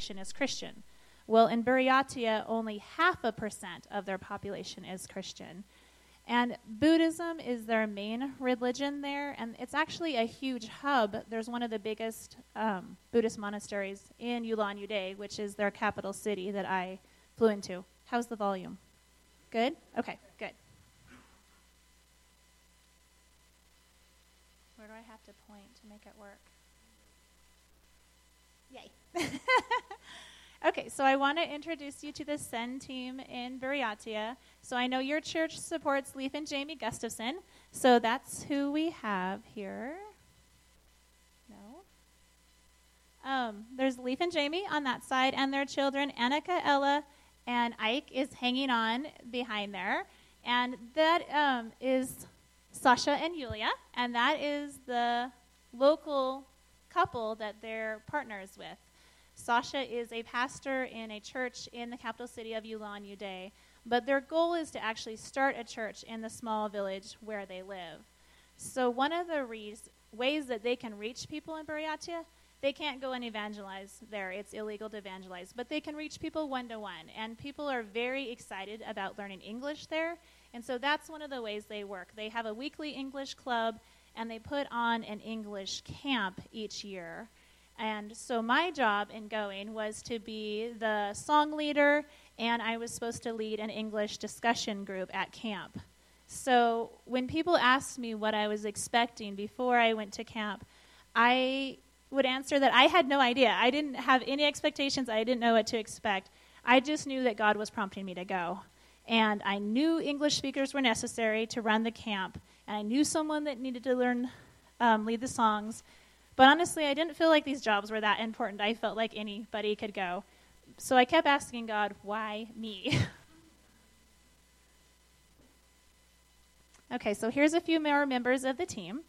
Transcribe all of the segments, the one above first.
population is Christian. Well, in Buryatia, only half a percent of their population is Christian. And Buddhism is their main religion there, and it's actually a huge hub. There's one of the biggest um, Buddhist monasteries in Ulan Ude, which is their capital city that I flew into. How's the volume? Good? Okay, good. Where do I have to point to make it work? Okay, so I want to introduce you to the SEND team in Buryatia. So I know your church supports Leif and Jamie Gustafson. So that's who we have here. No. Um, there's Leif and Jamie on that side, and their children, Annika, Ella, and Ike is hanging on behind there. And that um, is Sasha and Yulia, and that is the local couple that they're partners with. Sasha is a pastor in a church in the capital city of Ulan Ude, but their goal is to actually start a church in the small village where they live. So, one of the re- ways that they can reach people in Buryatia they can't go and evangelize there. It's illegal to evangelize. But they can reach people one to one. And people are very excited about learning English there. And so that's one of the ways they work. They have a weekly English club, and they put on an English camp each year. And so my job in going was to be the song leader, and I was supposed to lead an English discussion group at camp. So when people asked me what I was expecting before I went to camp, I would answer that I had no idea. I didn't have any expectations. I didn't know what to expect. I just knew that God was prompting me to go. And I knew English speakers were necessary to run the camp. And I knew someone that needed to learn, um, lead the songs. But honestly, I didn't feel like these jobs were that important. I felt like anybody could go. So I kept asking God, why me? okay, so here's a few more members of the team.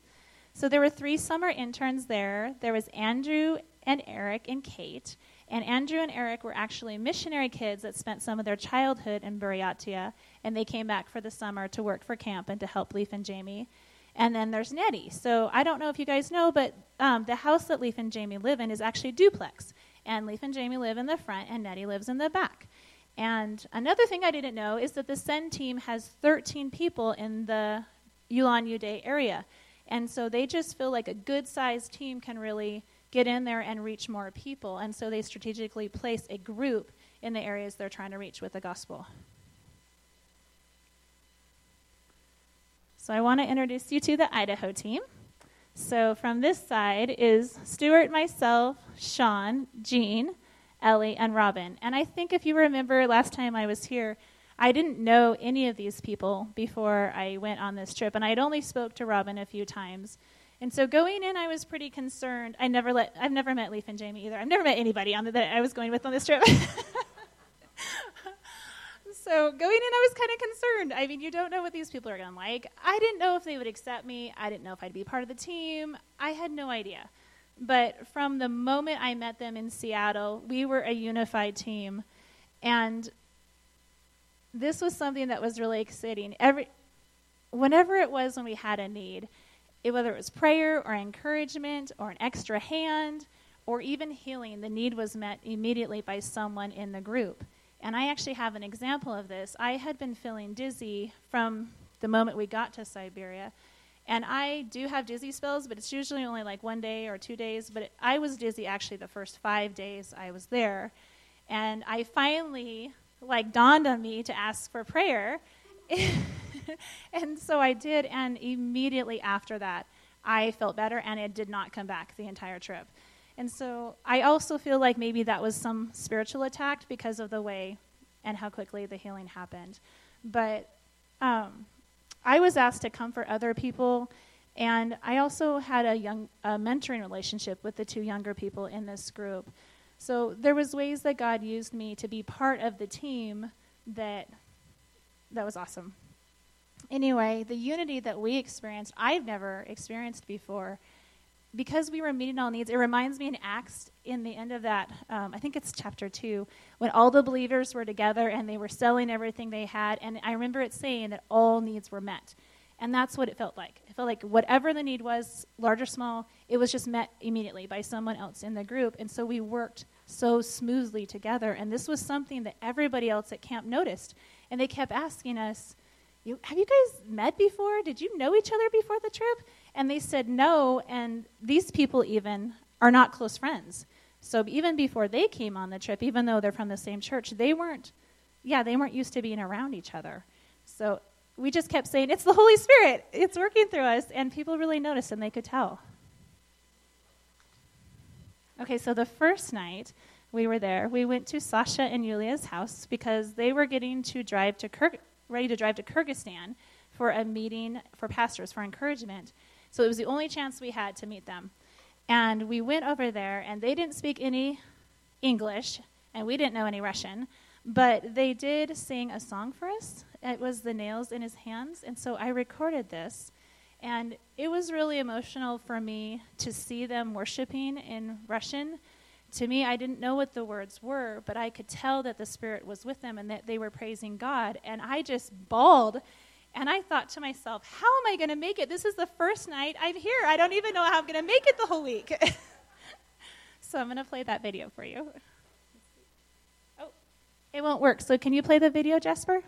So there were three summer interns there. There was Andrew and Eric and Kate. And Andrew and Eric were actually missionary kids that spent some of their childhood in Buryatia, and they came back for the summer to work for camp and to help Leif and Jamie. And then there's Nettie. So I don't know if you guys know, but um, the house that Leif and Jamie live in is actually duplex. And Leif and Jamie live in the front, and Nettie lives in the back. And another thing I didn't know is that the SEND team has 13 people in the Ulan Ude area. And so they just feel like a good sized team can really get in there and reach more people. And so they strategically place a group in the areas they're trying to reach with the gospel. So I want to introduce you to the Idaho team. So from this side is Stuart, myself, Sean, Jean, Ellie, and Robin. And I think if you remember last time I was here, I didn't know any of these people before I went on this trip, and I had only spoke to Robin a few times. And so going in, I was pretty concerned. I never let, I've never met Leif and Jamie either. I've never met anybody on the, that I was going with on this trip. so going in, I was kind of concerned. I mean, you don't know what these people are going to like. I didn't know if they would accept me. I didn't know if I'd be part of the team. I had no idea. But from the moment I met them in Seattle, we were a unified team. And this was something that was really exciting. Every, whenever it was when we had a need, it, whether it was prayer or encouragement or an extra hand or even healing, the need was met immediately by someone in the group. And I actually have an example of this. I had been feeling dizzy from the moment we got to Siberia. And I do have dizzy spells, but it's usually only like one day or two days. But it, I was dizzy actually the first five days I was there. And I finally like dawned on me to ask for prayer. and so I did, and immediately after that, I felt better, and it did not come back the entire trip. And so I also feel like maybe that was some spiritual attack because of the way and how quickly the healing happened. But um, I was asked to comfort other people, and I also had a young a mentoring relationship with the two younger people in this group. So there was ways that God used me to be part of the team that that was awesome. Anyway, the unity that we experienced, I've never experienced before. Because we were meeting all needs, it reminds me in Acts, in the end of that, um, I think it's chapter 2, when all the believers were together and they were selling everything they had. And I remember it saying that all needs were met. And that's what it felt like. It felt like whatever the need was, large or small, it was just met immediately by someone else in the group. And so we worked so smoothly together. And this was something that everybody else at camp noticed. And they kept asking us, Have you guys met before? Did you know each other before the trip? And they said no. And these people, even, are not close friends. So even before they came on the trip, even though they're from the same church, they weren't, yeah, they weren't used to being around each other. So we just kept saying, It's the Holy Spirit. It's working through us. And people really noticed and they could tell. Okay, so the first night we were there, we went to Sasha and Yulia's house because they were getting to drive to ready to drive to Kyrgyzstan for a meeting for pastors for encouragement. So it was the only chance we had to meet them. And we went over there, and they didn't speak any English, and we didn't know any Russian, but they did sing a song for us. It was The Nails in His Hands. And so I recorded this. And it was really emotional for me to see them worshiping in Russian. To me, I didn't know what the words were, but I could tell that the Spirit was with them and that they were praising God. And I just bawled. And I thought to myself, how am I going to make it? This is the first night I'm here. I don't even know how I'm going to make it the whole week. so I'm going to play that video for you. Oh, it won't work. So can you play the video, Jasper?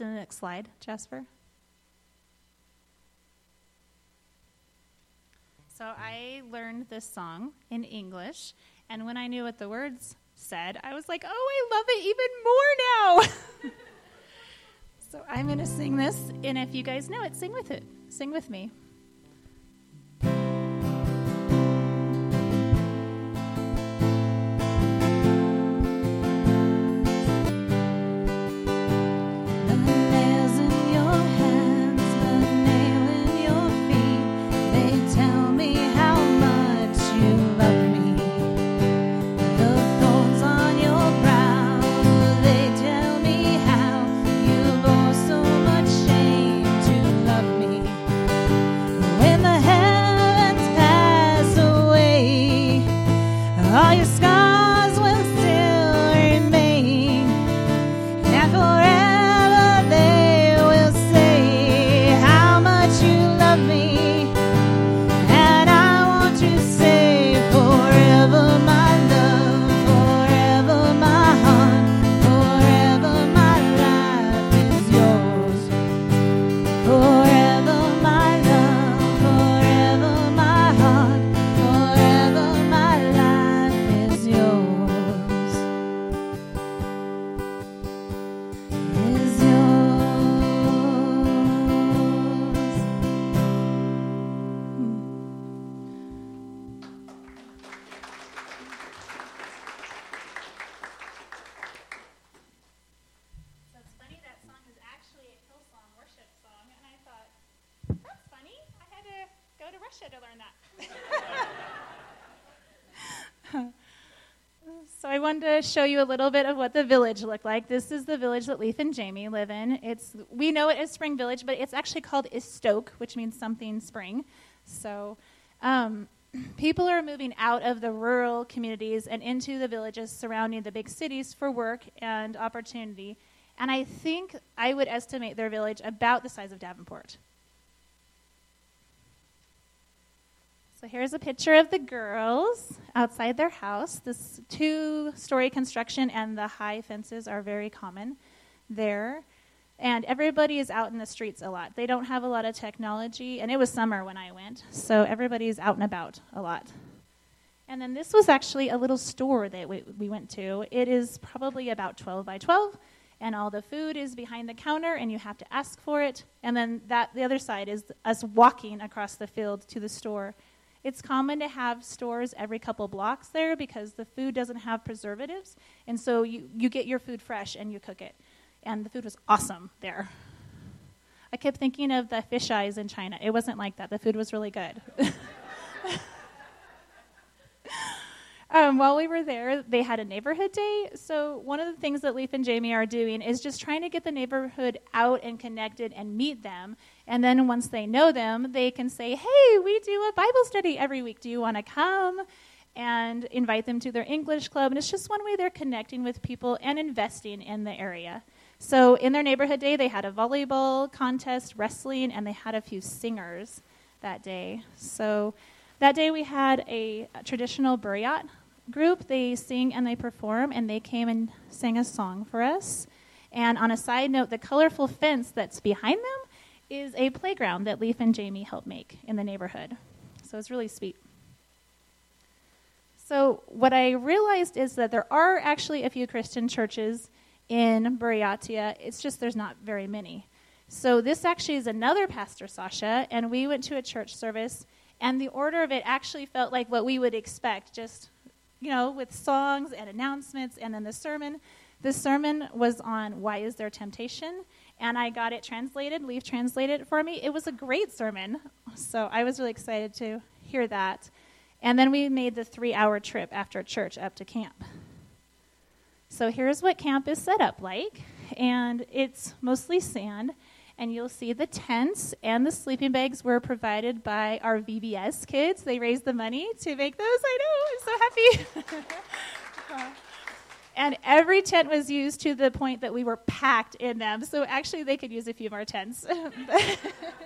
To the next slide, Jasper? So I learned this song in English, and when I knew what the words said, I was like, oh, I love it even more now. so I'm going to sing this, and if you guys know it, sing with it. Sing with me. Wanted to show you a little bit of what the village looked like. This is the village that Leif and Jamie live in. It's we know it as Spring Village, but it's actually called Istoke, which means something spring. So um, people are moving out of the rural communities and into the villages surrounding the big cities for work and opportunity. And I think I would estimate their village about the size of Davenport. So here's a picture of the girls outside their house. This two story construction and the high fences are very common there. And everybody is out in the streets a lot. They don't have a lot of technology, and it was summer when I went, so everybody's out and about a lot. And then this was actually a little store that we, we went to. It is probably about 12 by 12, and all the food is behind the counter, and you have to ask for it. And then that the other side is us walking across the field to the store it's common to have stores every couple blocks there because the food doesn't have preservatives. And so you, you get your food fresh and you cook it. And the food was awesome there. I kept thinking of the fish eyes in China. It wasn't like that. The food was really good. Um, while we were there, they had a neighborhood day. So, one of the things that Leif and Jamie are doing is just trying to get the neighborhood out and connected and meet them. And then once they know them, they can say, Hey, we do a Bible study every week. Do you want to come? And invite them to their English club. And it's just one way they're connecting with people and investing in the area. So, in their neighborhood day, they had a volleyball contest, wrestling, and they had a few singers that day. So, that day we had a, a traditional buryat group. They sing and they perform, and they came and sang a song for us. And on a side note, the colorful fence that's behind them is a playground that Leif and Jamie helped make in the neighborhood. So it's really sweet. So, what I realized is that there are actually a few Christian churches in Buryatia. It's just there's not very many. So, this actually is another Pastor Sasha, and we went to a church service, and the order of it actually felt like what we would expect just you know, with songs and announcements, and then the sermon. The sermon was on why is there temptation, and I got it translated. Leif translated it for me. It was a great sermon, so I was really excited to hear that. And then we made the three-hour trip after church up to camp. So here's what camp is set up like, and it's mostly sand and you'll see the tents and the sleeping bags were provided by our VBS kids. They raised the money to make those. I know, I'm so happy. and every tent was used to the point that we were packed in them. So actually, they could use a few more tents.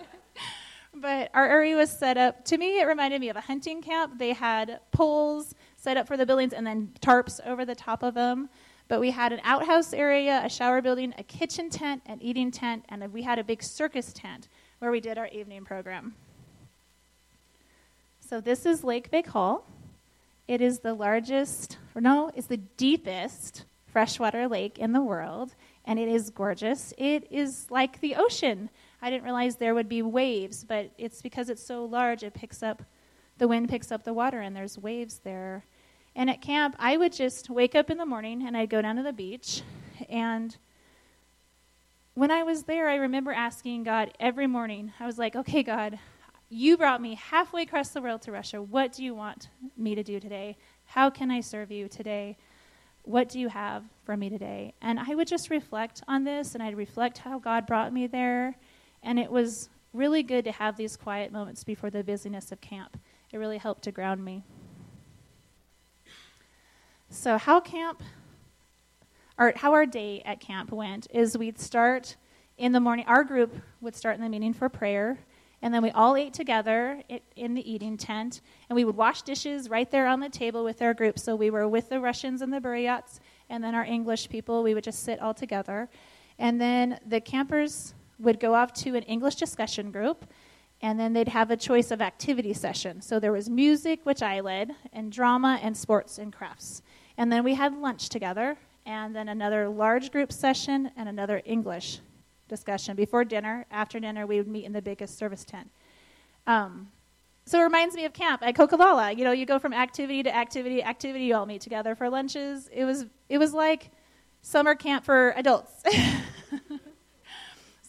but our area was set up, to me, it reminded me of a hunting camp. They had poles set up for the buildings and then tarps over the top of them. But we had an outhouse area, a shower building, a kitchen tent, an eating tent, and we had a big circus tent where we did our evening program. So this is Lake Baikal. It is the largest, or no, it's the deepest freshwater lake in the world, and it is gorgeous. It is like the ocean. I didn't realize there would be waves, but it's because it's so large, it picks up, the wind picks up the water, and there's waves there. And at camp, I would just wake up in the morning and I'd go down to the beach. And when I was there, I remember asking God every morning, I was like, okay, God, you brought me halfway across the world to Russia. What do you want me to do today? How can I serve you today? What do you have for me today? And I would just reflect on this and I'd reflect how God brought me there. And it was really good to have these quiet moments before the busyness of camp. It really helped to ground me. So, how camp, or how our day at camp went is we'd start in the morning, our group would start in the meeting for prayer, and then we all ate together in the eating tent, and we would wash dishes right there on the table with our group. So, we were with the Russians and the Buryats, and then our English people, we would just sit all together. And then the campers would go off to an English discussion group, and then they'd have a choice of activity session. So there was music, which I led, and drama, and sports and crafts. And then we had lunch together, and then another large group session and another English discussion before dinner. After dinner, we would meet in the biggest service tent. Um, so it reminds me of camp at Kokilala. You know, you go from activity to activity, activity. You all meet together for lunches. It was it was like summer camp for adults.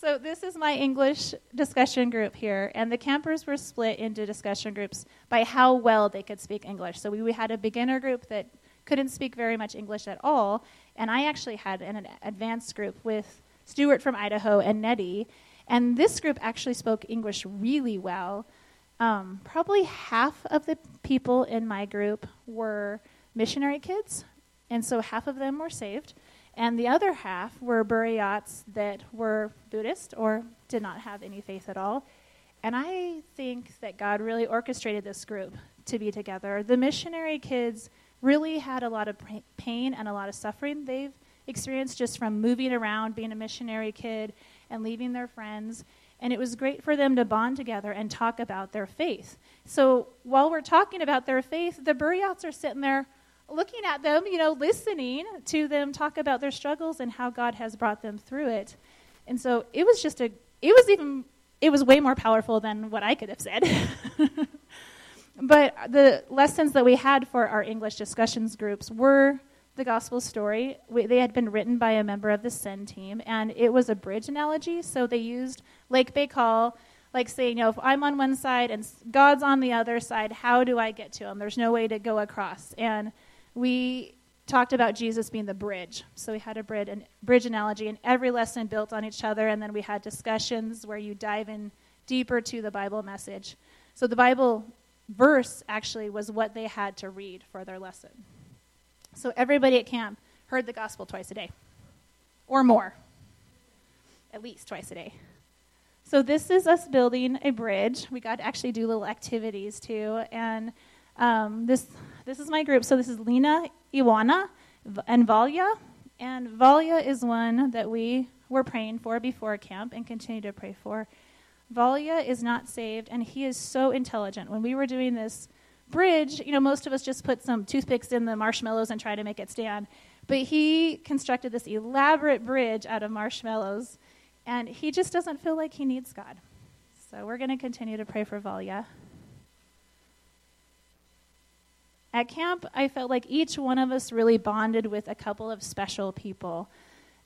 So this is my English discussion group here, and the campers were split into discussion groups by how well they could speak English. So we, we had a beginner group that couldn't speak very much English at all, and I actually had an advanced group with Stuart from Idaho and Nettie, and this group actually spoke English really well. Um, probably half of the people in my group were missionary kids, and so half of them were saved. And the other half were Buryats that were Buddhist or did not have any faith at all. And I think that God really orchestrated this group to be together. The missionary kids really had a lot of pain and a lot of suffering they've experienced just from moving around, being a missionary kid, and leaving their friends. And it was great for them to bond together and talk about their faith. So while we're talking about their faith, the Buryats are sitting there looking at them, you know, listening to them talk about their struggles and how God has brought them through it. And so it was just a, it was even, it was way more powerful than what I could have said. but the lessons that we had for our English discussions groups were the gospel story. We, they had been written by a member of the Send team, and it was a bridge analogy. So they used Lake Baikal, like saying, you know, if I'm on one side and God's on the other side, how do I get to him? There's no way to go across. And we talked about Jesus being the bridge. So we had a bridge, an, bridge analogy, and every lesson built on each other. And then we had discussions where you dive in deeper to the Bible message. So the Bible verse actually was what they had to read for their lesson. So everybody at camp heard the gospel twice a day, or more, at least twice a day. So this is us building a bridge. We got to actually do little activities too, and um, this this is my group. So this is Lena, Iwana, and Valya. And Valya is one that we were praying for before camp and continue to pray for. Valya is not saved, and he is so intelligent. When we were doing this bridge, you know, most of us just put some toothpicks in the marshmallows and try to make it stand. But he constructed this elaborate bridge out of marshmallows, and he just doesn't feel like he needs God. So we're going to continue to pray for Valya. At camp, I felt like each one of us really bonded with a couple of special people.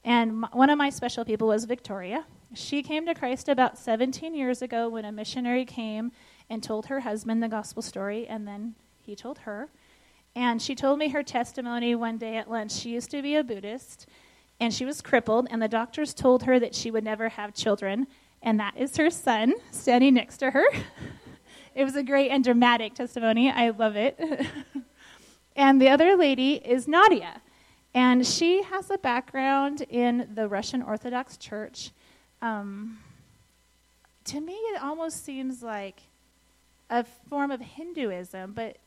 And one of my special people was Victoria. She came to Christ about 17 years ago when a missionary came and told her husband the gospel story, and then he told her. And she told me her testimony one day at lunch. She used to be a Buddhist, and she was crippled, and the doctors told her that she would never have children. And that is her son standing next to her. it was a great and dramatic testimony. I love it. and the other lady is Nadia. And she has a background in the Russian Orthodox Church. Um, to me, it almost seems like a form of Hinduism, but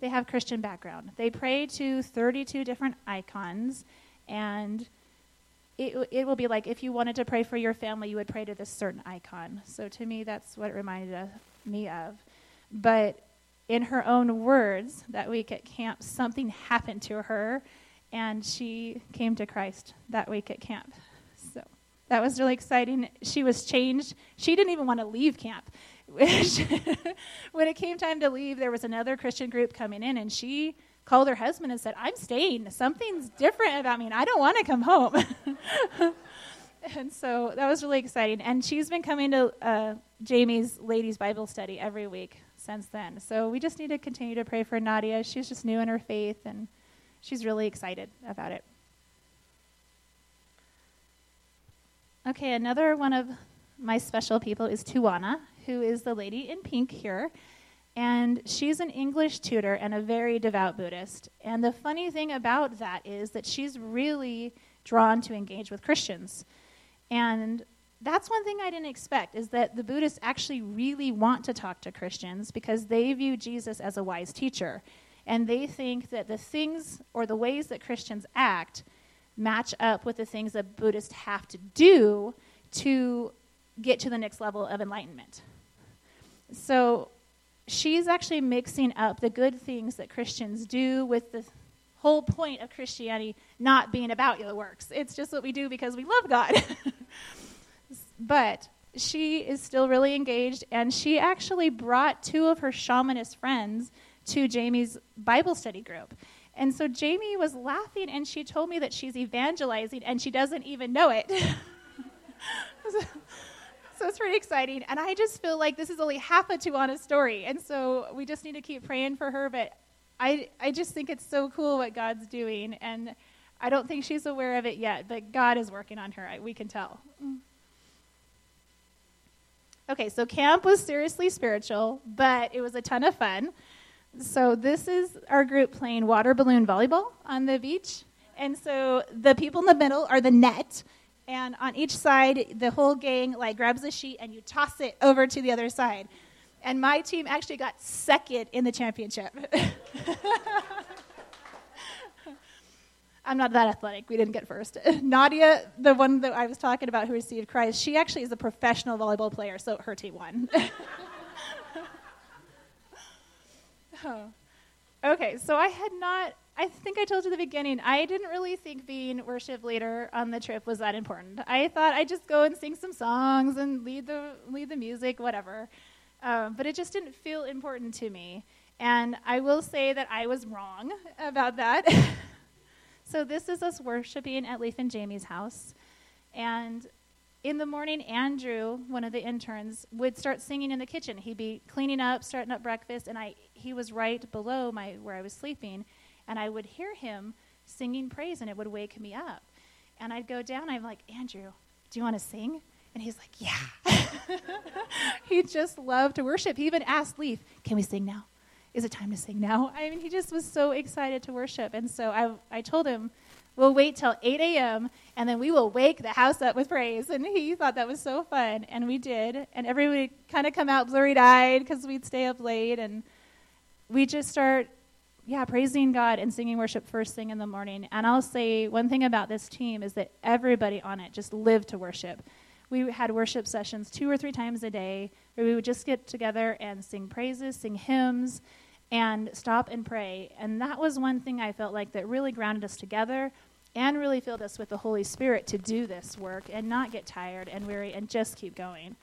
they have Christian background. They pray to 32 different icons, and it, it will be like if you wanted to pray for your family, you would pray to this certain icon. So to me, that's what it reminded me of. But in her own words, that week at camp, something happened to her, and she came to Christ that week at camp. That was really exciting. She was changed. She didn't even want to leave camp. when it came time to leave, there was another Christian group coming in, and she called her husband and said, I'm staying. Something's different about me, and I don't want to come home. and so that was really exciting. And she's been coming to uh, Jamie's ladies' Bible study every week since then. So we just need to continue to pray for Nadia. She's just new in her faith, and she's really excited about it. Okay, another one of my special people is Tuana, who is the lady in pink here. And she's an English tutor and a very devout Buddhist. And the funny thing about that is that she's really drawn to engage with Christians. And that's one thing I didn't expect is that the Buddhists actually really want to talk to Christians because they view Jesus as a wise teacher. And they think that the things or the ways that Christians act match up with the things that Buddhists have to do to get to the next level of enlightenment. So she's actually mixing up the good things that Christians do with the whole point of Christianity not being about your works. It's just what we do because we love God. but she is still really engaged, and she actually brought two of her shamanist friends to Jamie's Bible study group. And so Jamie was laughing, and she told me that she's evangelizing, and she doesn't even know it. so it's pretty exciting. And I just feel like this is only half a Tuana story. And so we just need to keep praying for her. But I, I just think it's so cool what God's doing. And I don't think she's aware of it yet, but God is working on her. we can tell. Okay, so camp was seriously spiritual, but it was a ton of fun. So this is our group playing water balloon volleyball on the beach. And so the people in the middle are the net, and on each side, the whole gang like grabs a sheet and you toss it over to the other side. And my team actually got second in the championship. I'm not that athletic. We didn't get first. Nadia, the one that I was talking about who received Christ, she actually is a professional volleyball player, so her team won. Okay, so I had not, I think I told you the beginning, I didn't really think being worship leader on the trip was that important. I thought I'd just go and sing some songs and lead the, lead the music, whatever. Um, but it just didn't feel important to me. And I will say that I was wrong about that. so this is us worshiping at Leif and Jamie's house. And in the morning, Andrew, one of the interns, would start singing in the kitchen. He'd be cleaning up, starting up breakfast, and I he was right below my where I was sleeping, and I would hear him singing praise, and it would wake me up. And I'd go down. I'm like, Andrew, do you want to sing? And he's like, Yeah. he just loved to worship. He even asked Leif, Can we sing now? Is it time to sing now? I mean, he just was so excited to worship. And so I, I told him, We'll wait till 8 a.m. and then we will wake the house up with praise. And he thought that was so fun. And we did. And everybody kind of come out blurry eyed because we'd stay up late. And we just start, yeah, praising God and singing worship first thing in the morning. And I'll say one thing about this team is that everybody on it just lived to worship. We had worship sessions two or three times a day where we would just get together and sing praises, sing hymns, and stop and pray. And that was one thing I felt like that really grounded us together and really filled us with the Holy Spirit to do this work and not get tired and weary and just keep going.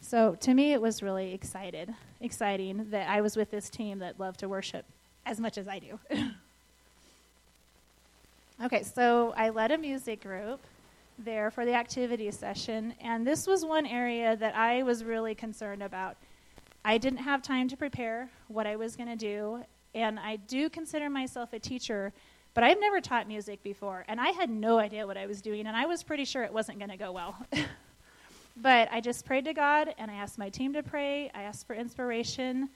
So to me, it was really excited, exciting that I was with this team that loved to worship as much as I do. okay, so I led a music group there for the activity session, and this was one area that I was really concerned about. I didn't have time to prepare what I was going to do, and I do consider myself a teacher, but I've never taught music before, and I had no idea what I was doing, and I was pretty sure it wasn't going to go well. But I just prayed to God and I asked my team to pray. I asked for inspiration.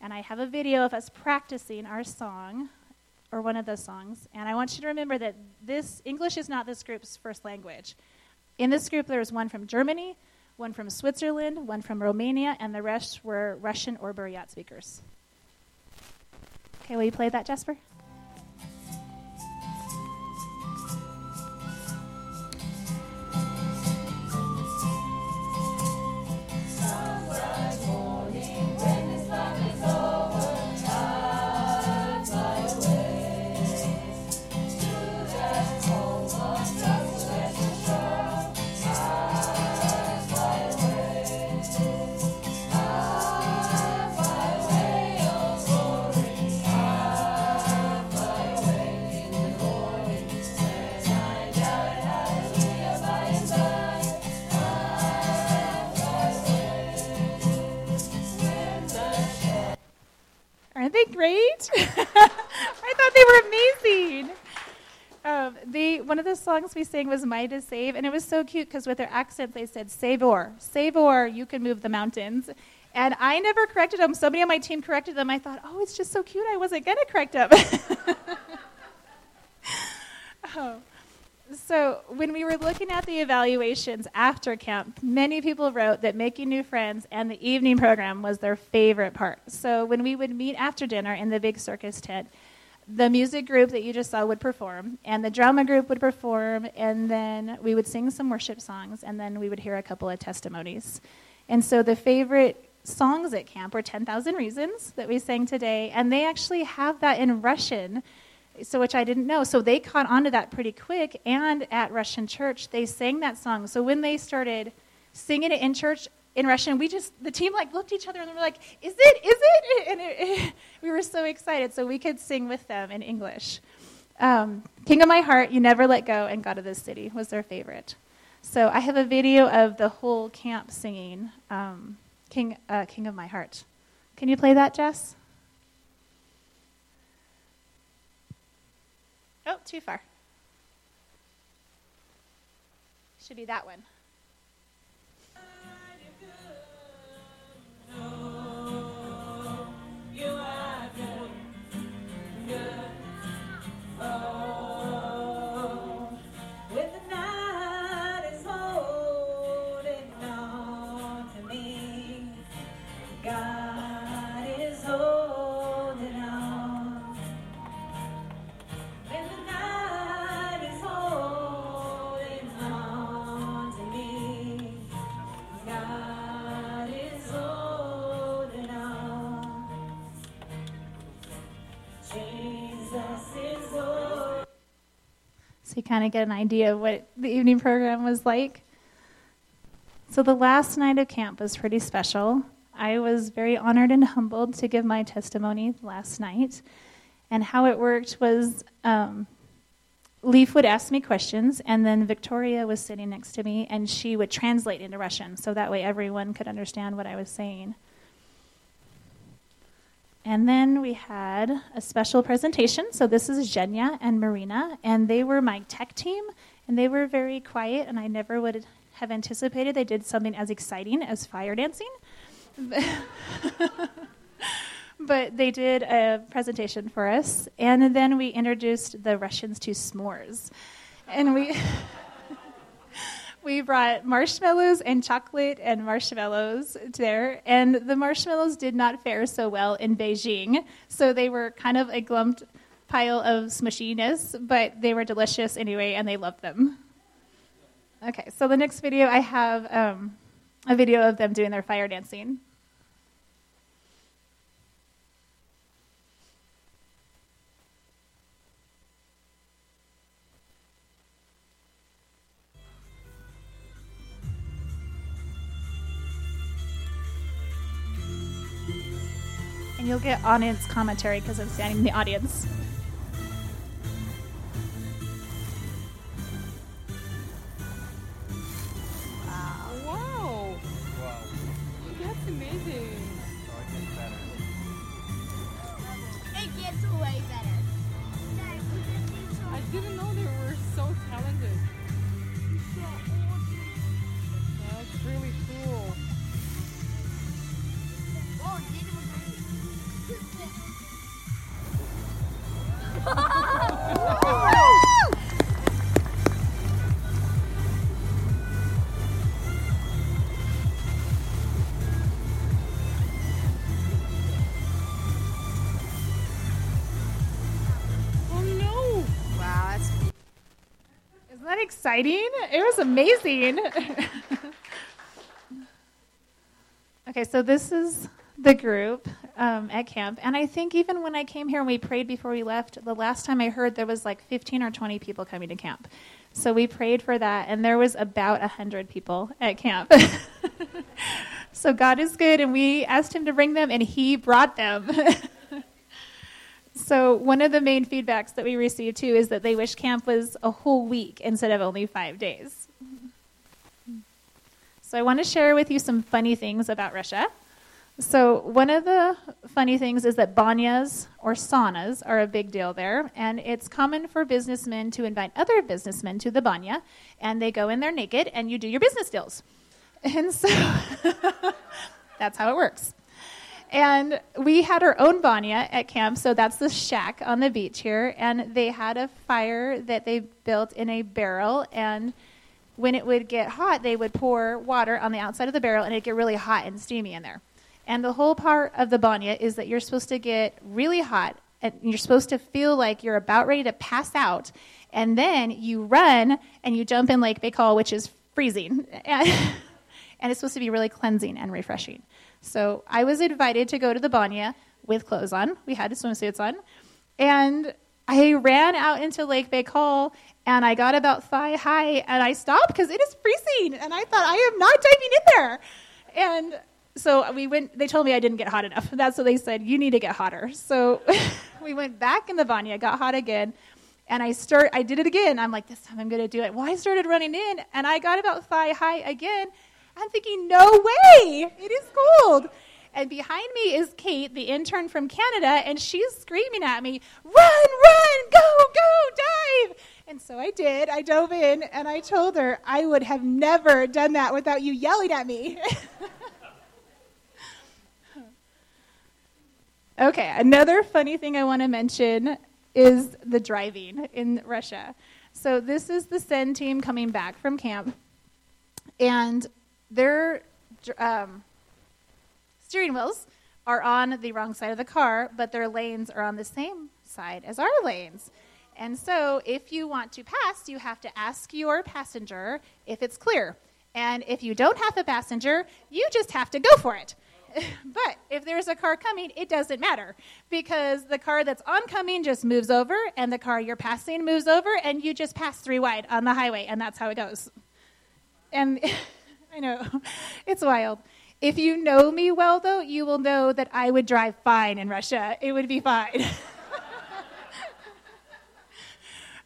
And I have a video of us practicing our song or one of the songs. And I want you to remember that this English is not this group's first language. In this group, there was one from Germany, one from Switzerland, one from Romania, and the rest were Russian or Buryat speakers. Okay, will you play that, Jasper? Songs we sang was "Mighty to Save," and it was so cute because with their accent they said "Savor, Savor, you can move the mountains." And I never corrected them. Somebody on my team corrected them. I thought, oh, it's just so cute. I wasn't gonna correct them. oh. So, when we were looking at the evaluations after camp, many people wrote that making new friends and the evening program was their favorite part. So, when we would meet after dinner in the big circus tent, the music group that you just saw would perform, and the drama group would perform, and then we would sing some worship songs, and then we would hear a couple of testimonies. And so, the favorite songs at camp were 10,000 Reasons that we sang today, and they actually have that in Russian so which I didn't know. So they caught on to that pretty quick. And at Russian church, they sang that song. So when they started singing it in church in Russian, we just the team like looked at each other and we were like, "Is it? Is it?" And it, it, we were so excited. So we could sing with them in English. Um, King of My Heart, You Never Let Go, and God of This City was their favorite. So I have a video of the whole camp singing um, King, uh, King of My Heart. Can you play that, Jess? Oh, too far. Should be that one. So you kind of get an idea of what the evening program was like. So the last night of camp was pretty special. I was very honored and humbled to give my testimony last night. And how it worked was um, Leif would ask me questions, and then Victoria was sitting next to me, and she would translate into Russian, so that way everyone could understand what I was saying. And then we had a special presentation. So this is Zhenya and Marina, and they were my tech team, and they were very quiet, and I never would have anticipated they did something as exciting as fire dancing. but they did a presentation for us, and then we introduced the Russians to s'mores. And we. we brought marshmallows and chocolate and marshmallows there, and the marshmallows did not fare so well in Beijing, so they were kind of a glumped pile of smushiness, but they were delicious anyway, and they loved them. Okay, so the next video I have um, a video of them doing their fire dancing. You'll get audience commentary because I'm standing in the audience. Exciting? It was amazing. okay, so this is the group um, at camp. And I think even when I came here and we prayed before we left, the last time I heard there was like 15 or 20 people coming to camp. So we prayed for that, and there was about 100 people at camp. so God is good, and we asked Him to bring them, and He brought them. So one of the main feedbacks that we received too is that they wish camp was a whole week instead of only five days. So I want to share with you some funny things about Russia. So one of the funny things is that banyas or saunas are a big deal there, and it's common for businessmen to invite other businessmen to the banya, and they go in there naked, and you do your business deals. And so that's how it works. And we had our own banya at camp, so that's the shack on the beach here. And they had a fire that they built in a barrel, and when it would get hot, they would pour water on the outside of the barrel, and it'd get really hot and steamy in there. And the whole part of the banya is that you're supposed to get really hot, and you're supposed to feel like you're about ready to pass out, and then you run and you jump in Lake Baikal, which is freezing, and, and it's supposed to be really cleansing and refreshing. So I was invited to go to the banya with clothes on. We had swimsuits on. And I ran out into Lake Baikal and I got about thigh high and I stopped because it is freezing. And I thought, I am not diving in there. And so we went, they told me I didn't get hot enough. That's what they said, you need to get hotter. So we went back in the banya, got hot again. And I start I did it again. I'm like, this time I'm gonna do it. Well, I started running in and I got about thigh high again. I'm thinking, no way! It is cold. And behind me is Kate, the intern from Canada, and she's screaming at me, run, run, go, go, dive. And so I did. I dove in and I told her I would have never done that without you yelling at me. okay, another funny thing I want to mention is the driving in Russia. So this is the send team coming back from camp, and their um, steering wheels are on the wrong side of the car, but their lanes are on the same side as our lanes. And so, if you want to pass, you have to ask your passenger if it's clear. And if you don't have a passenger, you just have to go for it. but if there's a car coming, it doesn't matter because the car that's oncoming just moves over, and the car you're passing moves over, and you just pass three wide on the highway, and that's how it goes. And I know, it's wild. If you know me well, though, you will know that I would drive fine in Russia. It would be fine.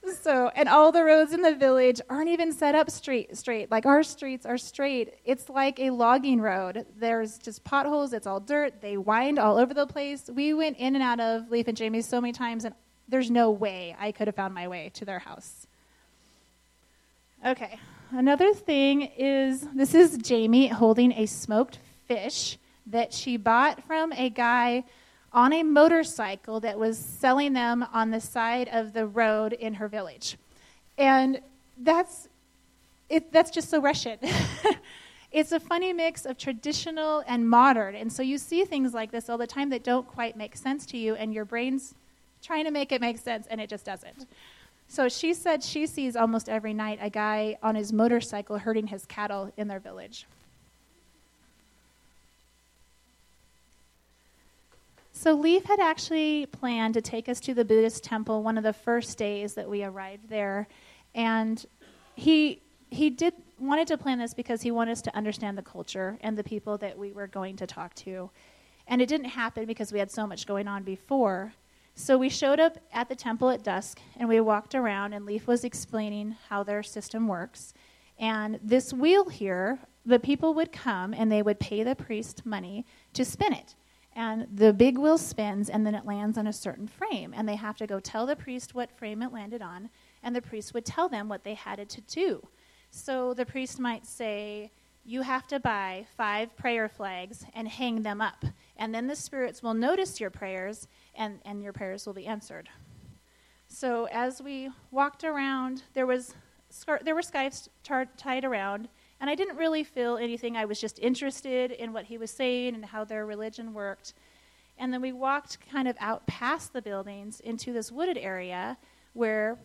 so, and all the roads in the village aren't even set up straight. Straight, like our streets are straight. It's like a logging road. There's just potholes. It's all dirt. They wind all over the place. We went in and out of Leif and Jamie's so many times, and there's no way I could have found my way to their house. Okay, another thing is this is Jamie holding a smoked fish that she bought from a guy on a motorcycle that was selling them on the side of the road in her village. And that's it, that's just so Russian. it's a funny mix of traditional and modern. And so you see things like this all the time that don't quite make sense to you, and your brain's trying to make it make sense, and it just doesn't. So she said she sees almost every night a guy on his motorcycle herding his cattle in their village. So Leif had actually planned to take us to the Buddhist temple one of the first days that we arrived there, and he he did wanted to plan this because he wanted us to understand the culture and the people that we were going to talk to. And it didn't happen because we had so much going on before. So we showed up at the temple at dusk and we walked around, and Leif was explaining how their system works. And this wheel here, the people would come and they would pay the priest money to spin it. And the big wheel spins and then it lands on a certain frame. And they have to go tell the priest what frame it landed on, and the priest would tell them what they had to do. So the priest might say, You have to buy five prayer flags and hang them up. And then the spirits will notice your prayers and, and your prayers will be answered. So as we walked around, there was there were scarves tied around, and I didn't really feel anything. I was just interested in what he was saying and how their religion worked. And then we walked kind of out past the buildings into this wooded area where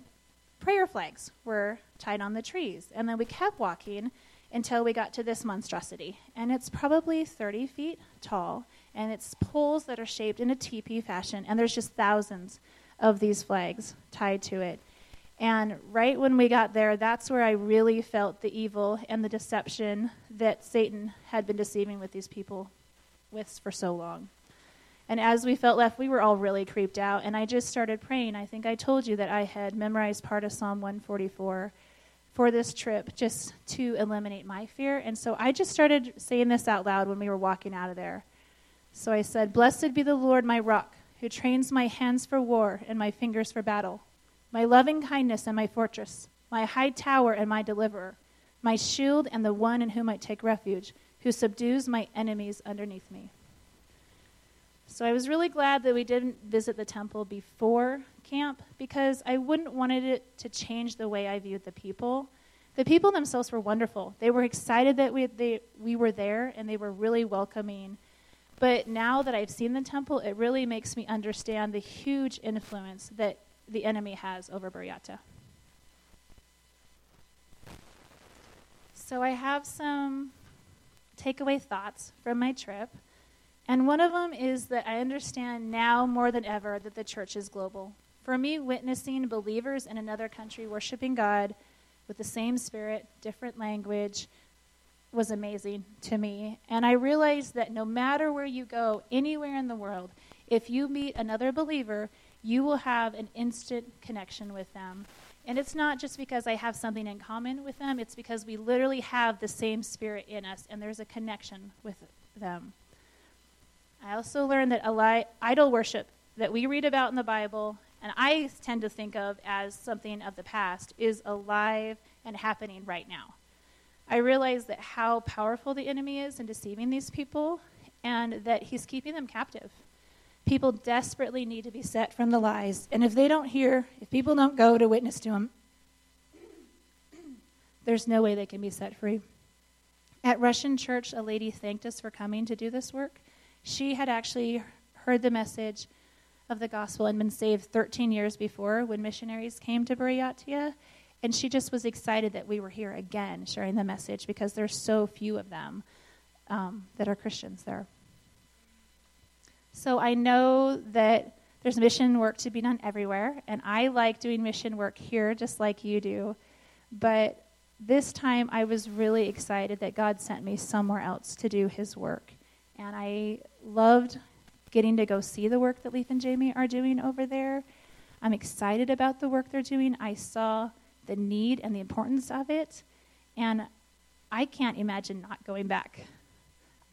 prayer flags were tied on the trees. And then we kept walking until we got to this monstrosity. And it's probably 30 feet tall and it's poles that are shaped in a teepee fashion, and there's just thousands of these flags tied to it. And right when we got there, that's where I really felt the evil and the deception that Satan had been deceiving with these people with for so long. And as we felt left, we were all really creeped out. And I just started praying. I think I told you that I had memorized part of Psalm 144 for this trip just to eliminate my fear. And so I just started saying this out loud when we were walking out of there. So I said, Blessed be the Lord my rock, who trains my hands for war and my fingers for battle, my loving kindness and my fortress, my high tower and my deliverer, my shield and the one in whom I take refuge, who subdues my enemies underneath me. So I was really glad that we didn't visit the temple before camp because I wouldn't wanted it to change the way I viewed the people. The people themselves were wonderful. They were excited that we, they, we were there and they were really welcoming but now that I've seen the temple, it really makes me understand the huge influence that the enemy has over Buryatia. So I have some takeaway thoughts from my trip. And one of them is that I understand now more than ever that the church is global. For me, witnessing believers in another country worshiping God with the same spirit, different language, was amazing to me. And I realized that no matter where you go, anywhere in the world, if you meet another believer, you will have an instant connection with them. And it's not just because I have something in common with them, it's because we literally have the same spirit in us and there's a connection with them. I also learned that idol worship that we read about in the Bible, and I tend to think of as something of the past, is alive and happening right now. I realize that how powerful the enemy is in deceiving these people and that he's keeping them captive. People desperately need to be set from the lies. And if they don't hear, if people don't go to witness to them, there's no way they can be set free. At Russian Church, a lady thanked us for coming to do this work. She had actually heard the message of the gospel and been saved 13 years before when missionaries came to Buryatia. And she just was excited that we were here again sharing the message because there's so few of them um, that are Christians there. So I know that there's mission work to be done everywhere, and I like doing mission work here just like you do. But this time I was really excited that God sent me somewhere else to do his work. And I loved getting to go see the work that Leif and Jamie are doing over there. I'm excited about the work they're doing. I saw the need and the importance of it, and I can't imagine not going back.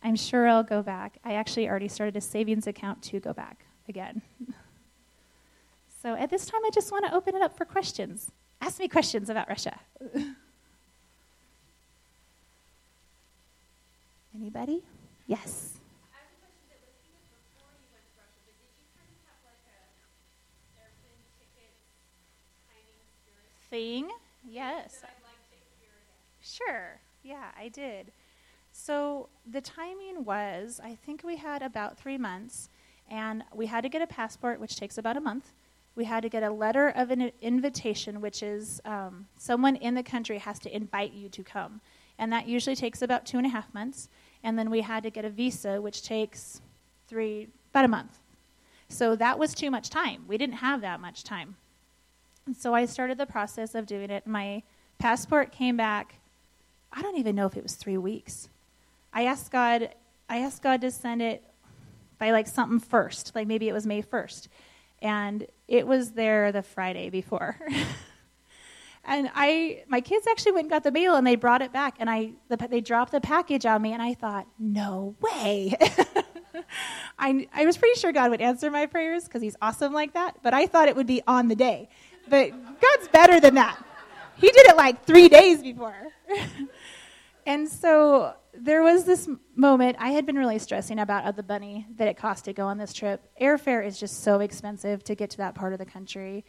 I'm sure I'll go back. I actually already started a savings account to go back again. so at this time, I just want to open it up for questions. Ask me questions about Russia. Anybody? Yes. Thing? Yes. Like Sure. Yeah, I did. So the timing was, I think we had about three months, and we had to get a passport, which takes about a month. We had to get a letter of an invitation, which is um, someone in the country has to invite you to come. And that usually takes about two and a half months. And then we had to get a visa, which takes three, about a month. So that was too much time. We didn't have that much time. And so I started the process of doing it. My passport came back, I don't even know if it was three weeks. I asked God, I asked God to send it by like something first, like maybe it was May 1st. And it was there the Friday before. and I, my kids actually went and got the mail and they brought it back and I, the, they dropped the package on me and I thought, no way. I, I was pretty sure God would answer my prayers because he's awesome like that, but I thought it would be on the day. But God's better than that. He did it like three days before. and so there was this moment I had been really stressing about the money that it cost to go on this trip. Airfare is just so expensive to get to that part of the country.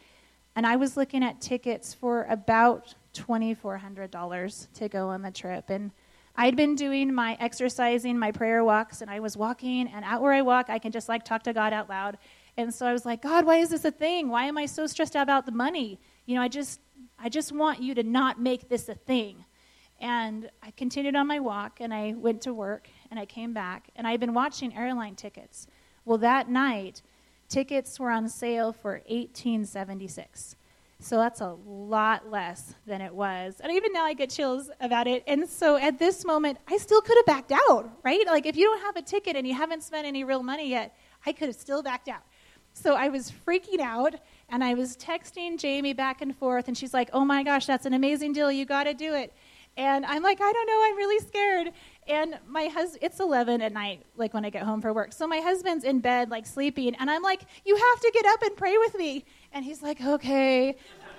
And I was looking at tickets for about $2,400 to go on the trip. And I'd been doing my exercising, my prayer walks, and I was walking, and out where I walk, I can just like talk to God out loud. And so I was like, God, why is this a thing? Why am I so stressed out about the money? You know, I just, I just want you to not make this a thing. And I continued on my walk and I went to work and I came back and I'd been watching airline tickets. Well, that night, tickets were on sale for 1876. So that's a lot less than it was. And even now I get chills about it. And so at this moment, I still could have backed out, right? Like if you don't have a ticket and you haven't spent any real money yet, I could have still backed out. So I was freaking out and I was texting Jamie back and forth and she's like, "Oh my gosh, that's an amazing deal. You got to do it." And I'm like, I don't know, I'm really scared. And my husband, it's 11 at night, like when I get home for work. So my husband's in bed, like sleeping. And I'm like, you have to get up and pray with me. And he's like, okay.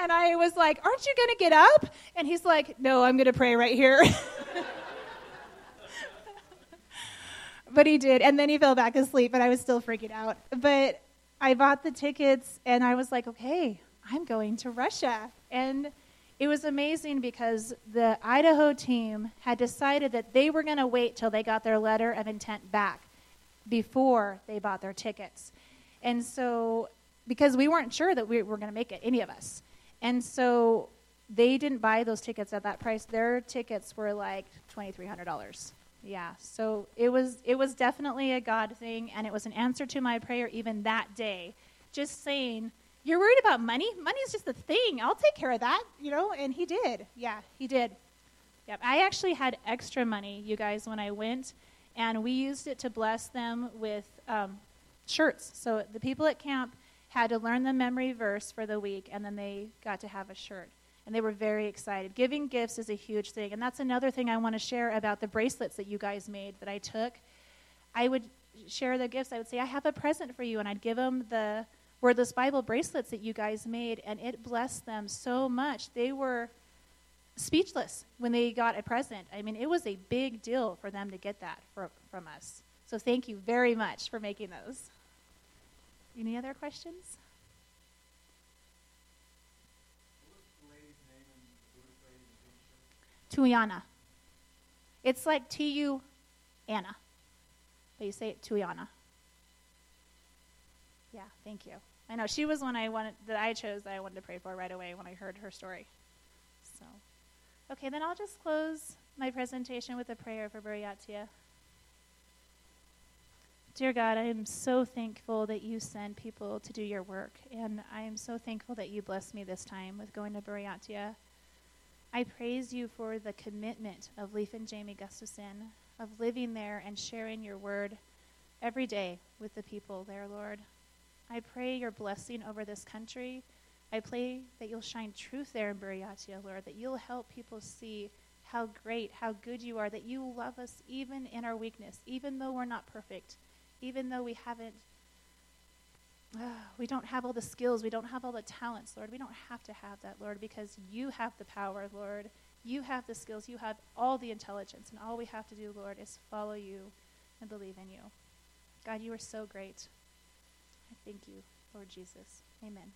and I was like, aren't you going to get up? And he's like, no, I'm going to pray right here. but he did. And then he fell back asleep, and I was still freaking out. But I bought the tickets, and I was like, okay, I'm going to Russia. And it was amazing because the Idaho team had decided that they were going to wait till they got their letter of intent back before they bought their tickets. And so, because we weren't sure that we were going to make it, any of us. And so, they didn't buy those tickets at that price. Their tickets were like $2,300. Yeah, so it was it was definitely a God thing, and it was an answer to my prayer even that day. Just saying, you're worried about money? Money's just a thing. I'll take care of that, you know? And he did. Yeah, he did. Yep. I actually had extra money, you guys, when I went, and we used it to bless them with um, shirts. So the people at camp had to learn the memory verse for the week, and then they got to have a shirt. And they were very excited. Giving gifts is a huge thing. And that's another thing I want to share about the bracelets that you guys made that I took. I would share the gifts. I would say, I have a present for you. And I'd give them the Wordless Bible bracelets that you guys made. And it blessed them so much. They were speechless when they got a present. I mean, it was a big deal for them to get that for, from us. So thank you very much for making those. Any other questions? Tuyana. It's like T U Anna. But you say it Tuyana. Yeah, thank you. I know she was one I wanted that I chose that I wanted to pray for right away when I heard her story. So okay, then I'll just close my presentation with a prayer for Buryatia. Dear God, I am so thankful that you send people to do your work, and I am so thankful that you blessed me this time with going to Buryatia. I praise you for the commitment of Leif and Jamie Gustafson, of living there and sharing your word every day with the people there, Lord. I pray your blessing over this country. I pray that you'll shine truth there in Buryatia, Lord, that you'll help people see how great, how good you are, that you love us even in our weakness, even though we're not perfect even though we haven't, we don't have all the skills, we don't have all the talents, Lord. We don't have to have that, Lord, because you have the power, Lord. You have the skills, you have all the intelligence, and all we have to do, Lord, is follow you and believe in you. God, you are so great. I thank you, Lord Jesus. Amen.